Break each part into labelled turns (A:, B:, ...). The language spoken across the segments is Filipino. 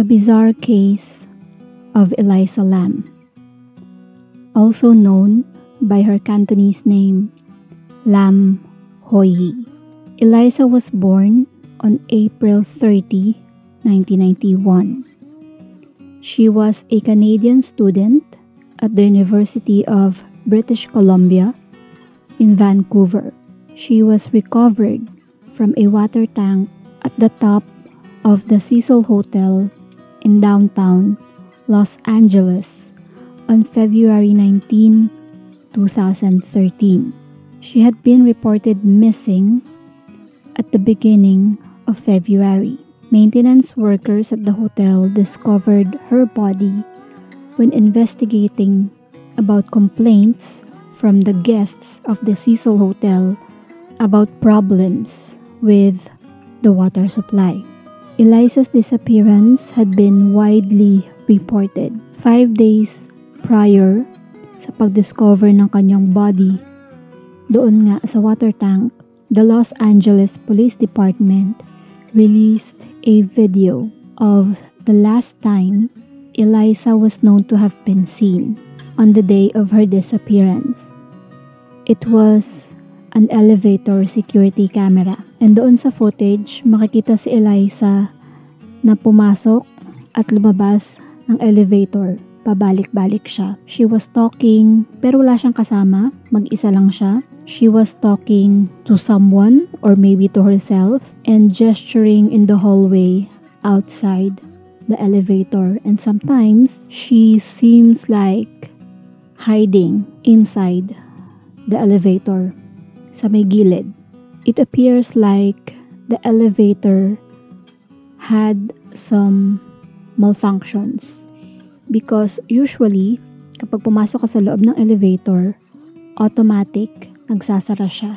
A: The Bizarre Case of Eliza Lam, also known by her Cantonese name, Lam Hoi. Eliza was born on April 30, 1991. She was a Canadian student at the University of British Columbia in Vancouver. She was recovered from a water tank at the top of the Cecil Hotel in downtown Los Angeles on February 19, 2013. She had been reported missing at the beginning of February. Maintenance workers at the hotel discovered her body when investigating about complaints from the guests of the Cecil Hotel about problems with the water supply. Eliza's disappearance had been widely reported. Five days prior sa pag-discover ng kanyang body doon nga sa water tank, the Los Angeles Police Department released a video of the last time Eliza was known to have been seen on the day of her disappearance. It was an elevator security camera. And doon sa footage, makikita si Eliza na pumasok at lumabas ng elevator. Pabalik-balik siya. She was talking, pero wala siyang kasama. Mag-isa lang siya. She was talking to someone or maybe to herself and gesturing in the hallway outside the elevator. And sometimes she seems like hiding inside the elevator sa may gilid. It appears like the elevator had some malfunctions because usually kapag pumasok ka sa loob ng elevator, automatic nagsasara siya.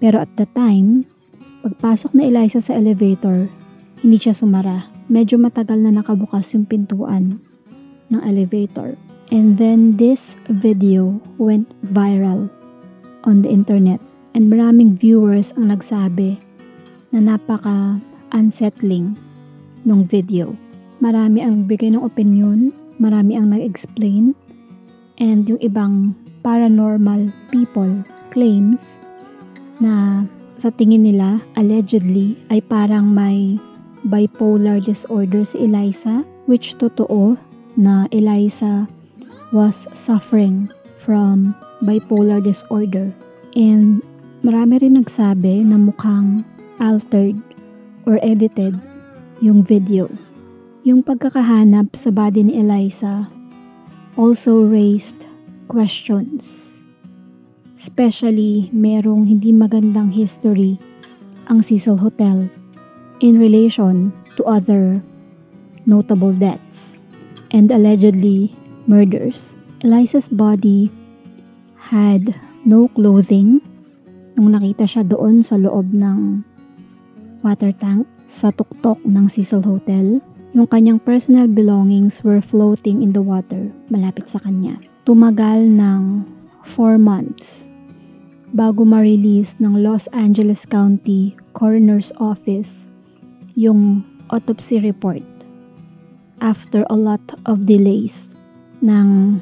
A: Pero at the time, pagpasok na Eliza sa elevator, hindi siya sumara. Medyo matagal na nakabukas yung pintuan ng elevator. And then this video went viral on the internet and maraming viewers ang nagsabi na napaka unsettling ng video. Marami ang bigay ng opinion, marami ang nag-explain, and yung ibang paranormal people claims na sa tingin nila, allegedly, ay parang may bipolar disorder si Eliza, which totoo na Eliza was suffering from bipolar disorder. And marami rin nagsabi na mukhang altered or edited yung video. Yung pagkakahanap sa body ni Eliza also raised questions. Especially merong hindi magandang history ang Cecil Hotel in relation to other notable deaths and allegedly murders. Eliza's body had no clothing nung nakita siya doon sa loob ng water tank sa tuktok ng Cecil Hotel. Yung kanyang personal belongings were floating in the water malapit sa kanya. Tumagal ng 4 months bago ma-release ng Los Angeles County Coroner's Office yung autopsy report after a lot of delays ng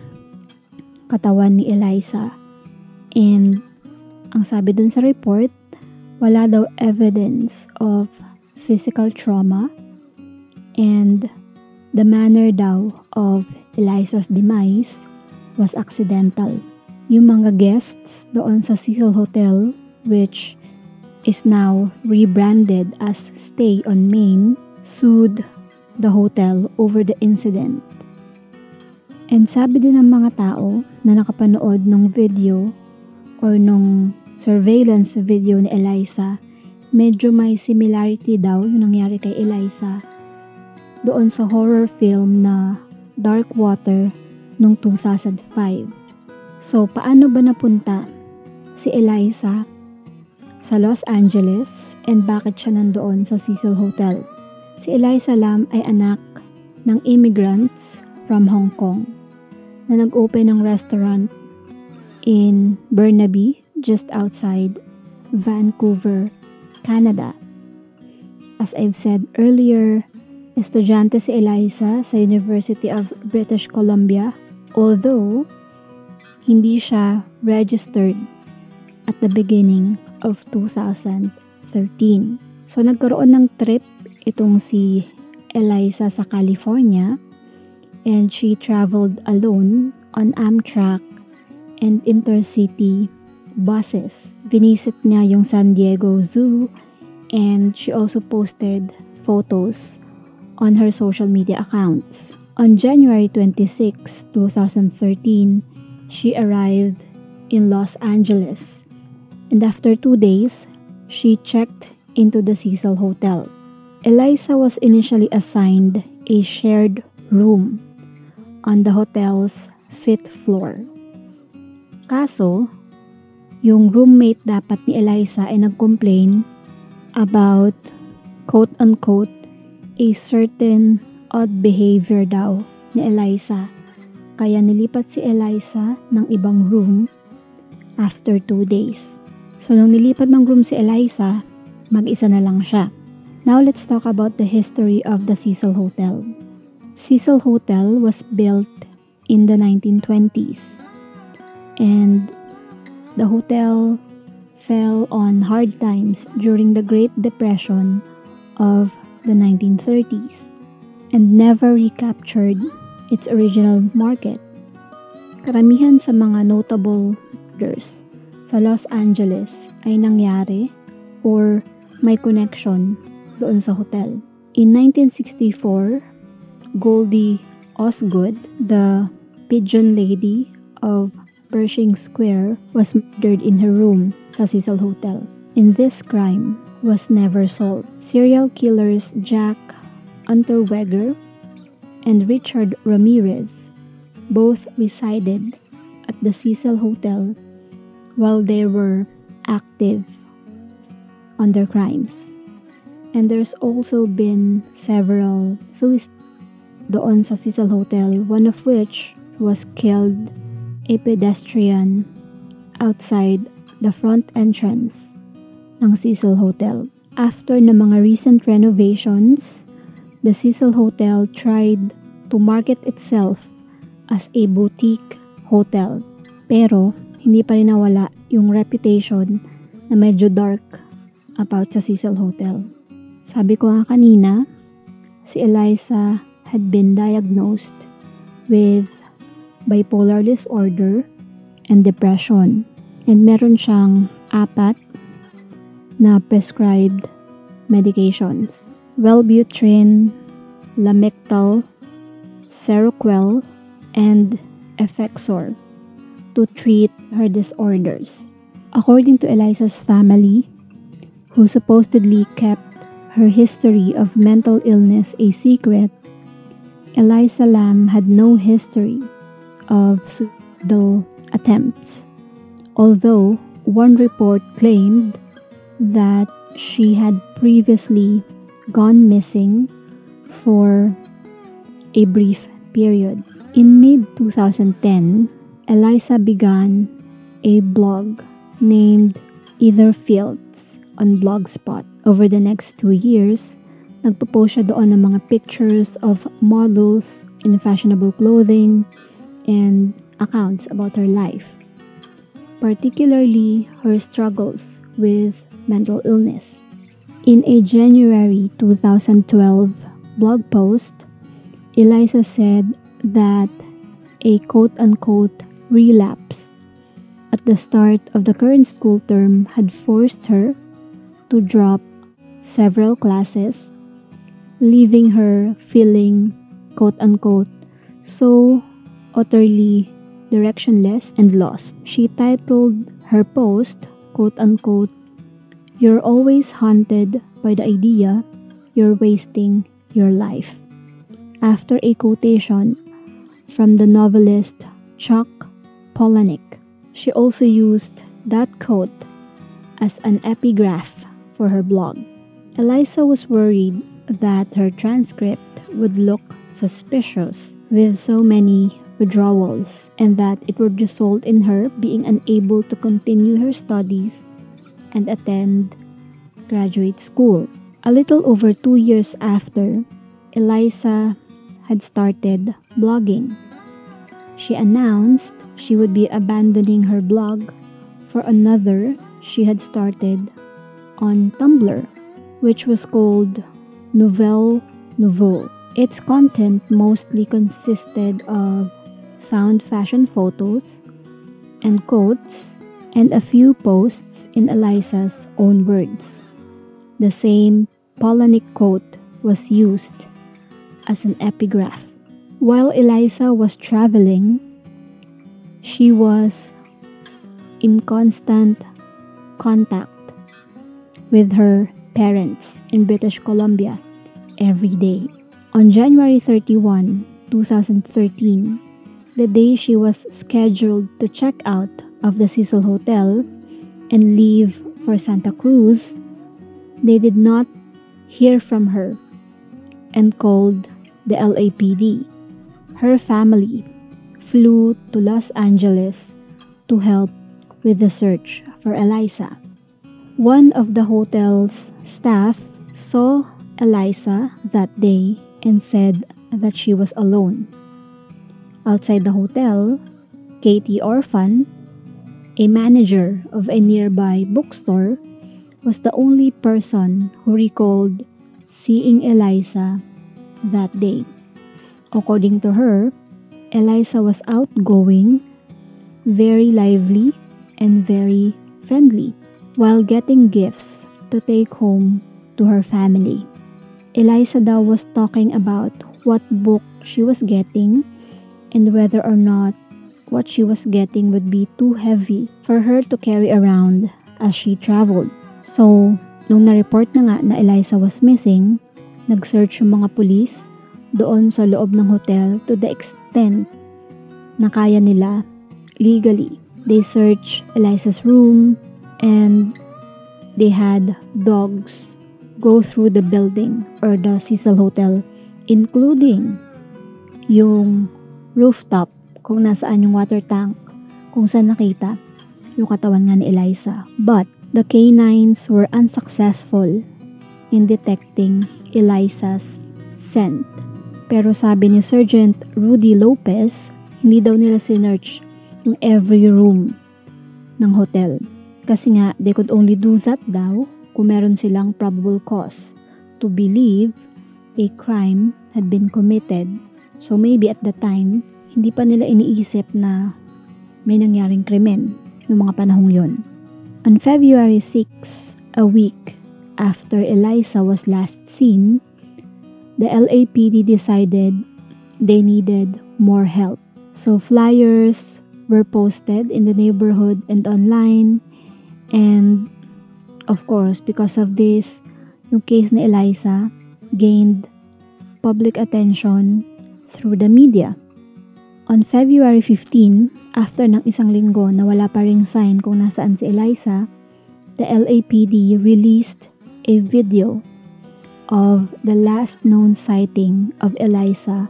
A: katawan ni Eliza. And ang sabi dun sa report, wala daw evidence of physical trauma and the manner daw of Eliza's demise was accidental. Yung mga guests doon sa Cecil Hotel, which is now rebranded as Stay on Main, sued the hotel over the incident. And sabi din ng mga tao na nakapanood ng video or nung surveillance video ni Eliza, medyo may similarity daw yung nangyari kay Eliza doon sa horror film na Dark Water noong 2005. So, paano ba napunta si Eliza sa Los Angeles and bakit siya nandoon sa Cecil Hotel? Si Eliza Lam ay anak ng immigrants from Hong Kong na nag-open ng restaurant in Burnaby, just outside Vancouver, Canada. As I've said earlier, Estudyante si Eliza sa University of British Columbia, although hindi siya registered at the beginning of 2013. So nagkaroon ng trip itong si Eliza sa California and she traveled alone on Amtrak and intercity buses. Visit niya yung San Diego Zoo and she also posted photos on her social media accounts. On January 26, 2013, she arrived in Los Angeles. And after two days, she checked into the Cecil Hotel. Eliza was initially assigned a shared room on the hotel's fifth floor. Kaso, yung roommate dapat ni Eliza ay nag-complain about quote-unquote a certain odd behavior daw ni Eliza. Kaya nilipat si Eliza ng ibang room after two days. So, nung nilipat ng room si Eliza, mag-isa na lang siya. Now, let's talk about the history of the Cecil Hotel. Cecil Hotel was built in the 1920s. And the hotel fell on hard times during the Great Depression of the 1930s and never recaptured its original market. Karamihan sa mga notable murders sa Los Angeles ay nangyari or may connection doon sa hotel. In 1964, Goldie Osgood, the pigeon lady of Pershing Square, was murdered in her room the Cecil Hotel. In this crime, was never solved. Serial killers Jack Unterweger and Richard Ramirez both resided at the Cecil Hotel while they were active on their crimes. And there's also been several suicides doon sa Cecil Hotel, one of which was killed a pedestrian outside the front entrance ng Cecil Hotel. After na mga recent renovations, the Cecil Hotel tried to market itself as a boutique hotel. Pero, hindi pa rin nawala yung reputation na medyo dark about sa Cecil Hotel. Sabi ko nga kanina, si Eliza had been diagnosed with bipolar disorder and depression. And meron siyang apat na prescribed medications. Wellbutrin, Lamictal, Seroquel, and Effexor to treat her disorders. According to Eliza's family, who supposedly kept her history of mental illness a secret, Eliza Lam had no history of suicidal attempts. Although one report claimed that she had previously gone missing for a brief period. In mid 2010, Eliza began a blog named Either Fields on Blogspot. Over the next two years, nagpo-post siya doon ng mga pictures of models in fashionable clothing and accounts about her life, particularly her struggles with mental illness. In a January 2012 blog post, Eliza said that a quote unquote relapse at the start of the current school term had forced her to drop several classes, leaving her feeling quote unquote so utterly directionless and lost. She titled her post quote unquote You're always haunted by the idea you're wasting your life. After a quotation from the novelist Chuck Palahniuk, she also used that quote as an epigraph for her blog. Eliza was worried that her transcript would look suspicious with so many withdrawals and that it would result in her being unable to continue her studies and attend graduate school. A little over two years after, Eliza had started blogging. She announced she would be abandoning her blog for another she had started on Tumblr, which was called Nouvelle Nouveau. Its content mostly consisted of found fashion photos and quotes and a few posts in Eliza's own words. The same Polonic quote was used as an epigraph. While Eliza was traveling, she was in constant contact with her parents in British Columbia every day. On January 31, 2013, the day she was scheduled to check out of the Cecil Hotel and leave for Santa Cruz, they did not hear from her and called the LAPD. Her family flew to Los Angeles to help with the search for Eliza. One of the hotel's staff saw Eliza that day and said that she was alone. Outside the hotel, Katie Orphan, a manager of a nearby bookstore, was the only person who recalled seeing Eliza that day. According to her, Eliza was outgoing, very lively, and very friendly while getting gifts to take home to her family. Eliza daw was talking about what book she was getting and whether or not what she was getting would be too heavy for her to carry around as she traveled. So, nung na-report na nga na Eliza was missing, nag-search yung mga pulis doon sa loob ng hotel to the extent na kaya nila legally. They searched Eliza's room and they had dogs go through the building or the Cecil Hotel including yung rooftop kung nasaan yung water tank kung saan nakita yung katawan nga ni Eliza. But the canines were unsuccessful in detecting Eliza's scent. Pero sabi ni Sergeant Rudy Lopez, hindi daw nila sinerch yung every room ng hotel. Kasi nga, they could only do that daw kung meron silang probable cause to believe a crime had been committed. So maybe at the time, hindi pa nila iniisip na may nangyaring krimen noong mga panahong yon. On February 6, a week after Eliza was last seen, the LAPD decided they needed more help. So flyers were posted in the neighborhood and online. And of course, because of this, yung case ni Eliza gained public attention through the media. On February 15, after ng isang linggo na wala pa ring sign kung nasaan si Eliza, the LAPD released a video of the last known sighting of Eliza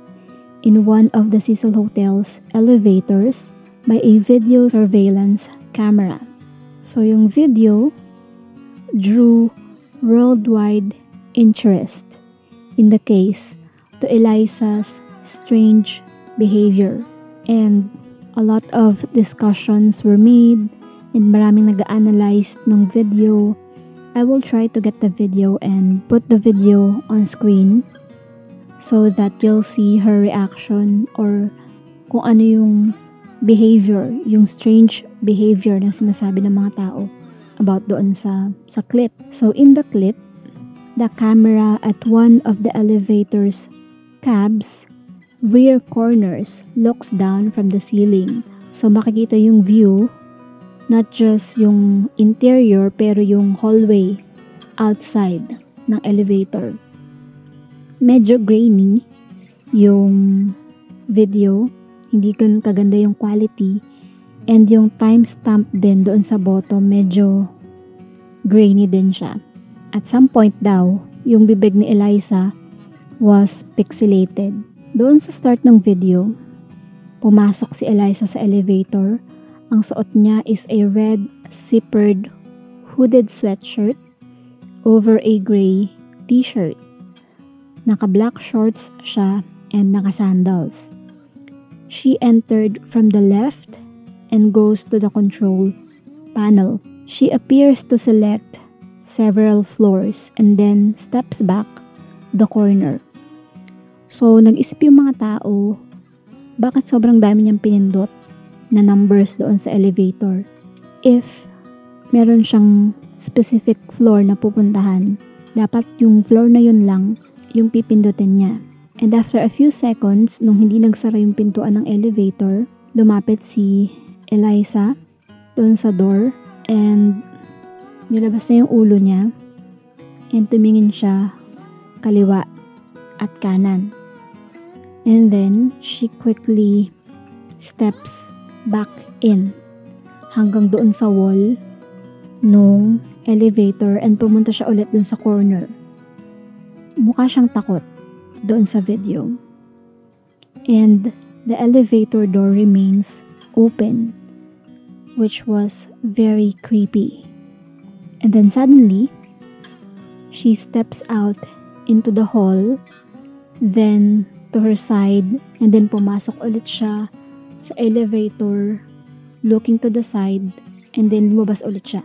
A: in one of the Cecil Hotel's elevators by a video surveillance camera. So yung video drew worldwide interest in the case to Eliza's strange behavior. And a lot of discussions were made and maraming nag-analyze ng video. I will try to get the video and put the video on screen so that you'll see her reaction or kung ano yung behavior, yung strange behavior na sinasabi ng mga tao about doon sa, sa clip. So in the clip, the camera at one of the elevator's cabs rear corners looks down from the ceiling. So makikita yung view not just yung interior pero yung hallway outside ng elevator. Medyo grainy yung video, hindi ganun kaganda yung quality and yung timestamp din doon sa bottom medyo grainy din siya. At some point daw, yung bibig ni Eliza was pixelated. Doon sa start ng video, pumasok si Eliza sa elevator ang suot niya is a red zippered hooded sweatshirt over a gray t-shirt. Naka-black shorts siya and naka-sandals. She entered from the left and goes to the control panel. She appears to select several floors and then steps back the corner. So, nag-isip yung mga tao, bakit sobrang dami niyang pinindot na numbers doon sa elevator? If meron siyang specific floor na pupuntahan, dapat yung floor na yun lang yung pipindutin niya. And after a few seconds, nung hindi nagsara yung pintuan ng elevator, lumapit si Eliza doon sa door and nilabas na yung ulo niya and tumingin siya kaliwa at kanan. And then, she quickly steps back in hanggang doon sa wall nung elevator and pumunta siya ulit doon sa corner. Mukha siyang takot doon sa video. And the elevator door remains open, which was very creepy. And then suddenly, she steps out into the hall, then to her side, and then pumasok ulit siya sa elevator, looking to the side, and then lumabas ulit siya.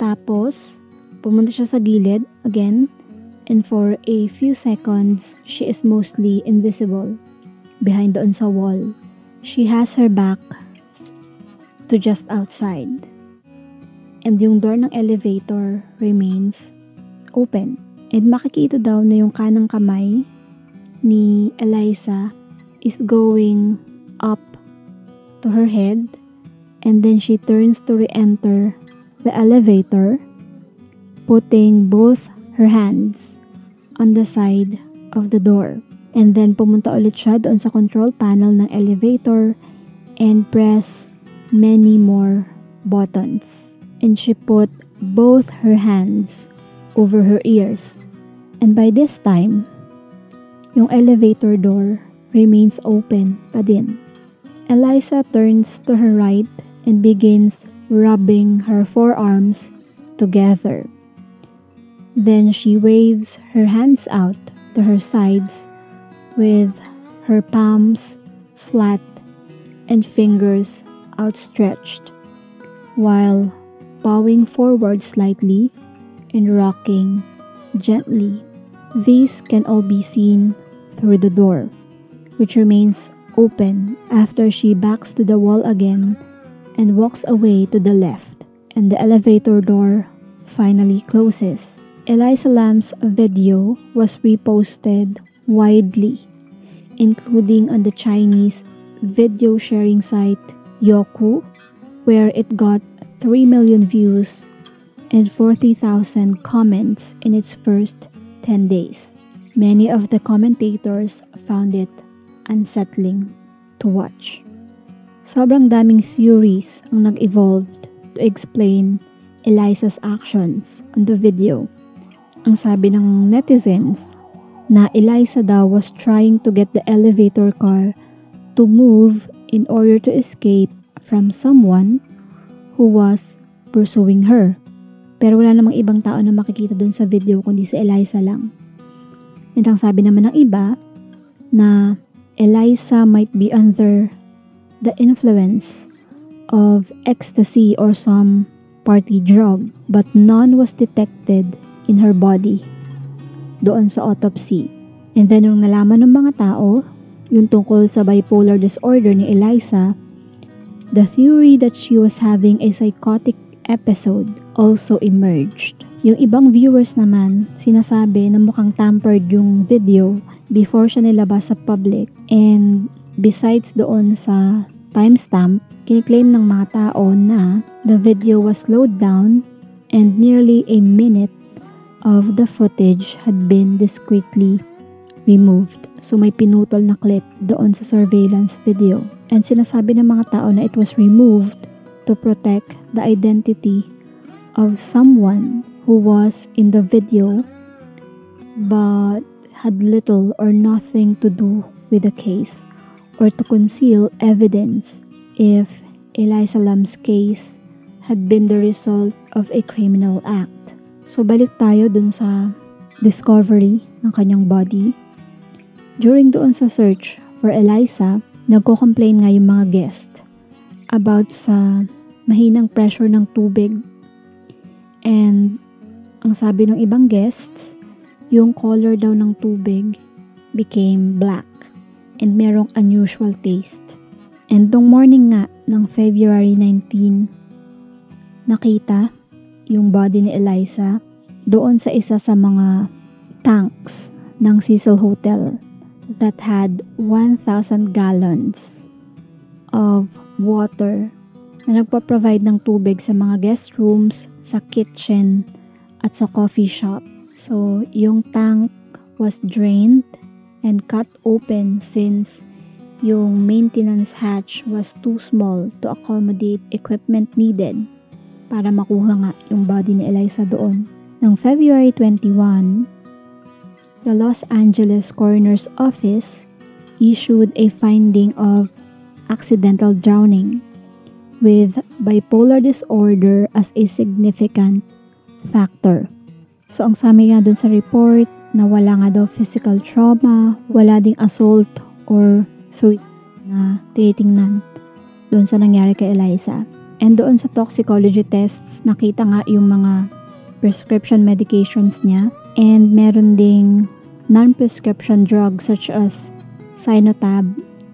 A: Tapos, pumunta siya sa gilid, again, and for a few seconds, she is mostly invisible behind doon sa wall. She has her back to just outside. And yung door ng elevator remains open. And makikita daw na yung kanang kamay ni Eliza is going up to her head and then she turns to re-enter the elevator putting both her hands on the side of the door. And then pumunta ulit siya doon sa control panel ng elevator and press many more buttons. And she put both her hands over her ears. And by this time, yung elevator door remains open pa din. Eliza turns to her right and begins rubbing her forearms together. Then she waves her hands out to her sides with her palms flat and fingers outstretched, while bowing forward slightly and rocking gently. These can all be seen through the door, which remains open after she backs to the wall again and walks away to the left, and the elevator door finally closes. Eliza Lamb's video was reposted widely, including on the Chinese video sharing site Yoku, where it got 3 million views and 40,000 comments in its first 10 days. Many of the commentators found it unsettling to watch. Sobrang daming theories ang nag-evolve to explain Eliza's actions on the video. Ang sabi ng netizens na Eliza daw was trying to get the elevator car to move in order to escape from someone who was pursuing her. Pero wala namang ibang tao na makikita dun sa video kundi si Eliza lang. And ang sabi naman ng iba na Eliza might be under the influence of ecstasy or some party drug but none was detected in her body doon sa autopsy. And then nung nalaman ng mga tao yung tungkol sa bipolar disorder ni Eliza, the theory that she was having a psychotic episode also emerged. Yung ibang viewers naman, sinasabi na mukhang tampered yung video before siya nilabas sa public. And besides doon sa timestamp, kiniklaim ng mga tao na the video was slowed down and nearly a minute of the footage had been discreetly removed. So may pinutol na clip doon sa surveillance video. And sinasabi ng mga tao na it was removed to protect the identity of someone who was in the video but had little or nothing to do with the case or to conceal evidence if Eliza Lam's case had been the result of a criminal act. So balik tayo dun sa discovery ng kanyang body during doon sa search for Eliza, nagko-complain nga yung mga guest about sa mahinang pressure ng tubig. And ang sabi ng ibang guests, yung color daw ng tubig became black and merong unusual taste. And tong morning nga ng February 19, nakita yung body ni Eliza doon sa isa sa mga tanks ng Cecil Hotel that had 1,000 gallons of water na nagpa-provide ng tubig sa mga guest rooms, sa kitchen, at sa coffee shop. So, yung tank was drained and cut open since yung maintenance hatch was too small to accommodate equipment needed para makuha nga yung body ni Eliza doon. Noong February 21, the Los Angeles Coroner's Office issued a finding of accidental drowning with bipolar disorder as a significant factor. So, ang sabi nga dun sa report na wala nga daw physical trauma, wala ding assault or suicide na tinitingnan doon sa nangyari kay Eliza. And doon sa toxicology tests, nakita nga yung mga prescription medications niya. And meron ding non-prescription drugs such as Sinotab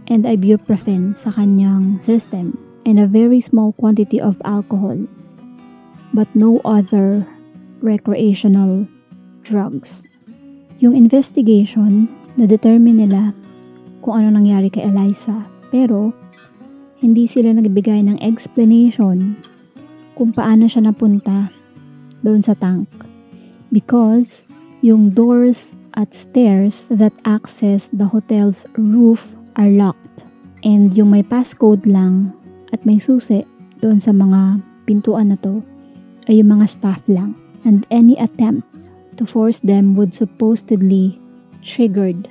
A: and ibuprofen sa kanyang system. And a very small quantity of alcohol but no other recreational drugs. Yung investigation, na-determine nila kung ano nangyari kay Eliza. Pero hindi sila nagbigay ng explanation kung paano siya napunta doon sa tank because yung doors at stairs that access the hotel's roof are locked. And yung may passcode lang at may susi doon sa mga pintuan na to ay yung mga staff lang. And any attempt to force them would supposedly triggered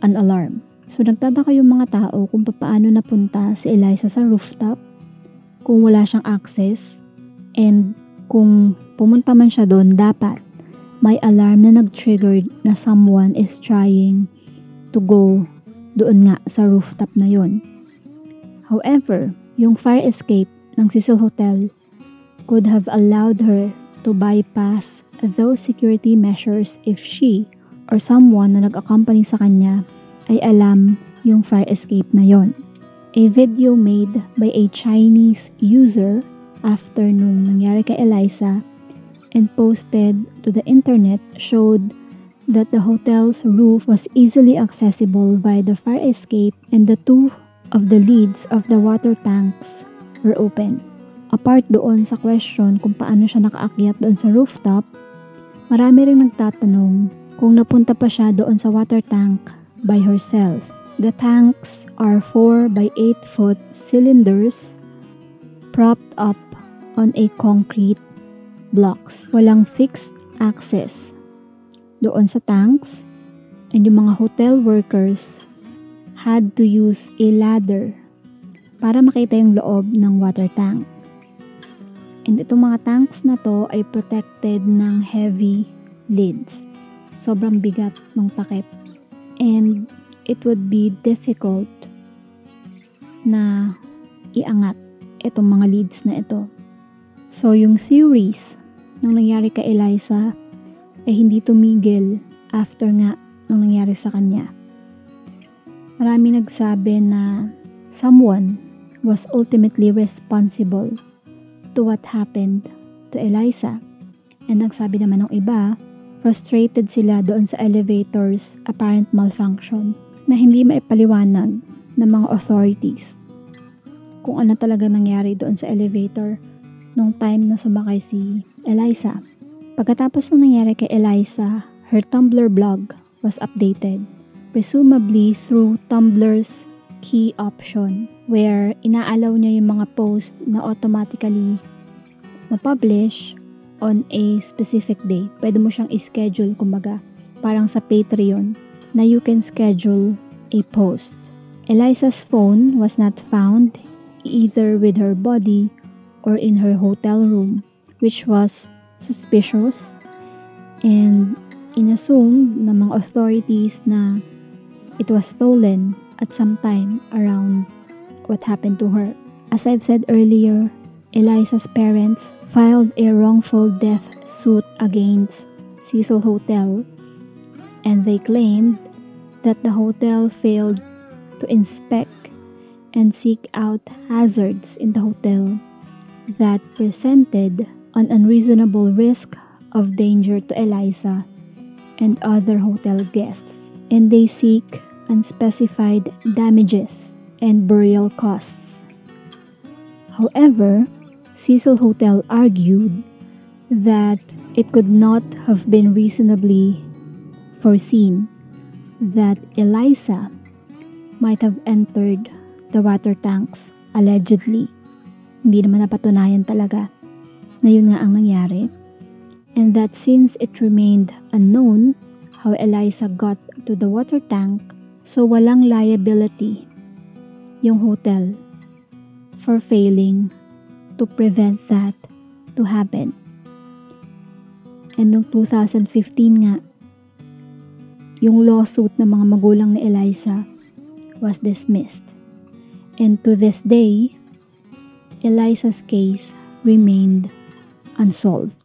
A: an alarm. So nagtataka yung mga tao kung paano napunta si Eliza sa rooftop, kung wala siyang access, and kung pumunta man siya doon, dapat may alarm na nag-trigger na someone is trying to go doon nga sa rooftop na yon. However, yung fire escape ng Cecil Hotel could have allowed her to bypass those security measures if she or someone na nag-accompany sa kanya ay alam yung fire escape na yon. A video made by a Chinese user after nung nangyari kay Eliza and posted to the internet showed that the hotel's roof was easily accessible by the fire escape and the two of the leads of the water tanks were open. Apart doon sa question kung paano siya nakaakyat doon sa rooftop, marami rin nagtatanong kung napunta pa siya doon sa water tank by herself. The tanks are 4 by 8 foot cylinders propped up on a concrete blocks. Walang fixed access doon sa tanks and yung mga hotel workers had to use a ladder para makita yung loob ng water tank. And itong mga tanks na to ay protected ng heavy lids. Sobrang bigat ng takip. And it would be difficult na iangat itong mga leads na ito. So, yung theories nung nangyari kay Eliza ay hindi tumigil after nga nung nangyari sa kanya. Marami nagsabi na someone was ultimately responsible to what happened to Eliza. And nagsabi naman ng iba, frustrated sila doon sa elevator's apparent malfunction na hindi maipaliwanag ng mga authorities kung ano talaga nangyari doon sa elevator nung time na sumakay si Eliza. Pagkatapos ng nangyari kay Eliza, her Tumblr blog was updated, presumably through Tumblr's key option where inaalaw niya yung mga post na automatically ma-publish on a specific day. Pwede mo siyang i-schedule, kumbaga, parang sa Patreon, na you can schedule a post. Eliza's phone was not found either with her body or in her hotel room which was suspicious and inassumed ng mga authorities na it was stolen at some time around what happened to her. As I've said earlier, Eliza's parents filed a wrongful death suit against Cecil Hotel and they claimed that the hotel failed to inspect and seek out hazards in the hotel that presented an unreasonable risk of danger to Eliza and other hotel guests, and they seek unspecified damages and burial costs. However, Cecil Hotel argued that it could not have been reasonably foreseen that Eliza might have entered the water tanks allegedly. Hindi naman napatunayan talaga na yun nga ang nangyari. And that since it remained unknown how Eliza got to the water tank, so walang liability yung hotel for failing to prevent that to happen. And noong 2015 nga, yung lawsuit ng mga magulang ni Eliza was dismissed. And to this day, Eliza's case remained unsolved.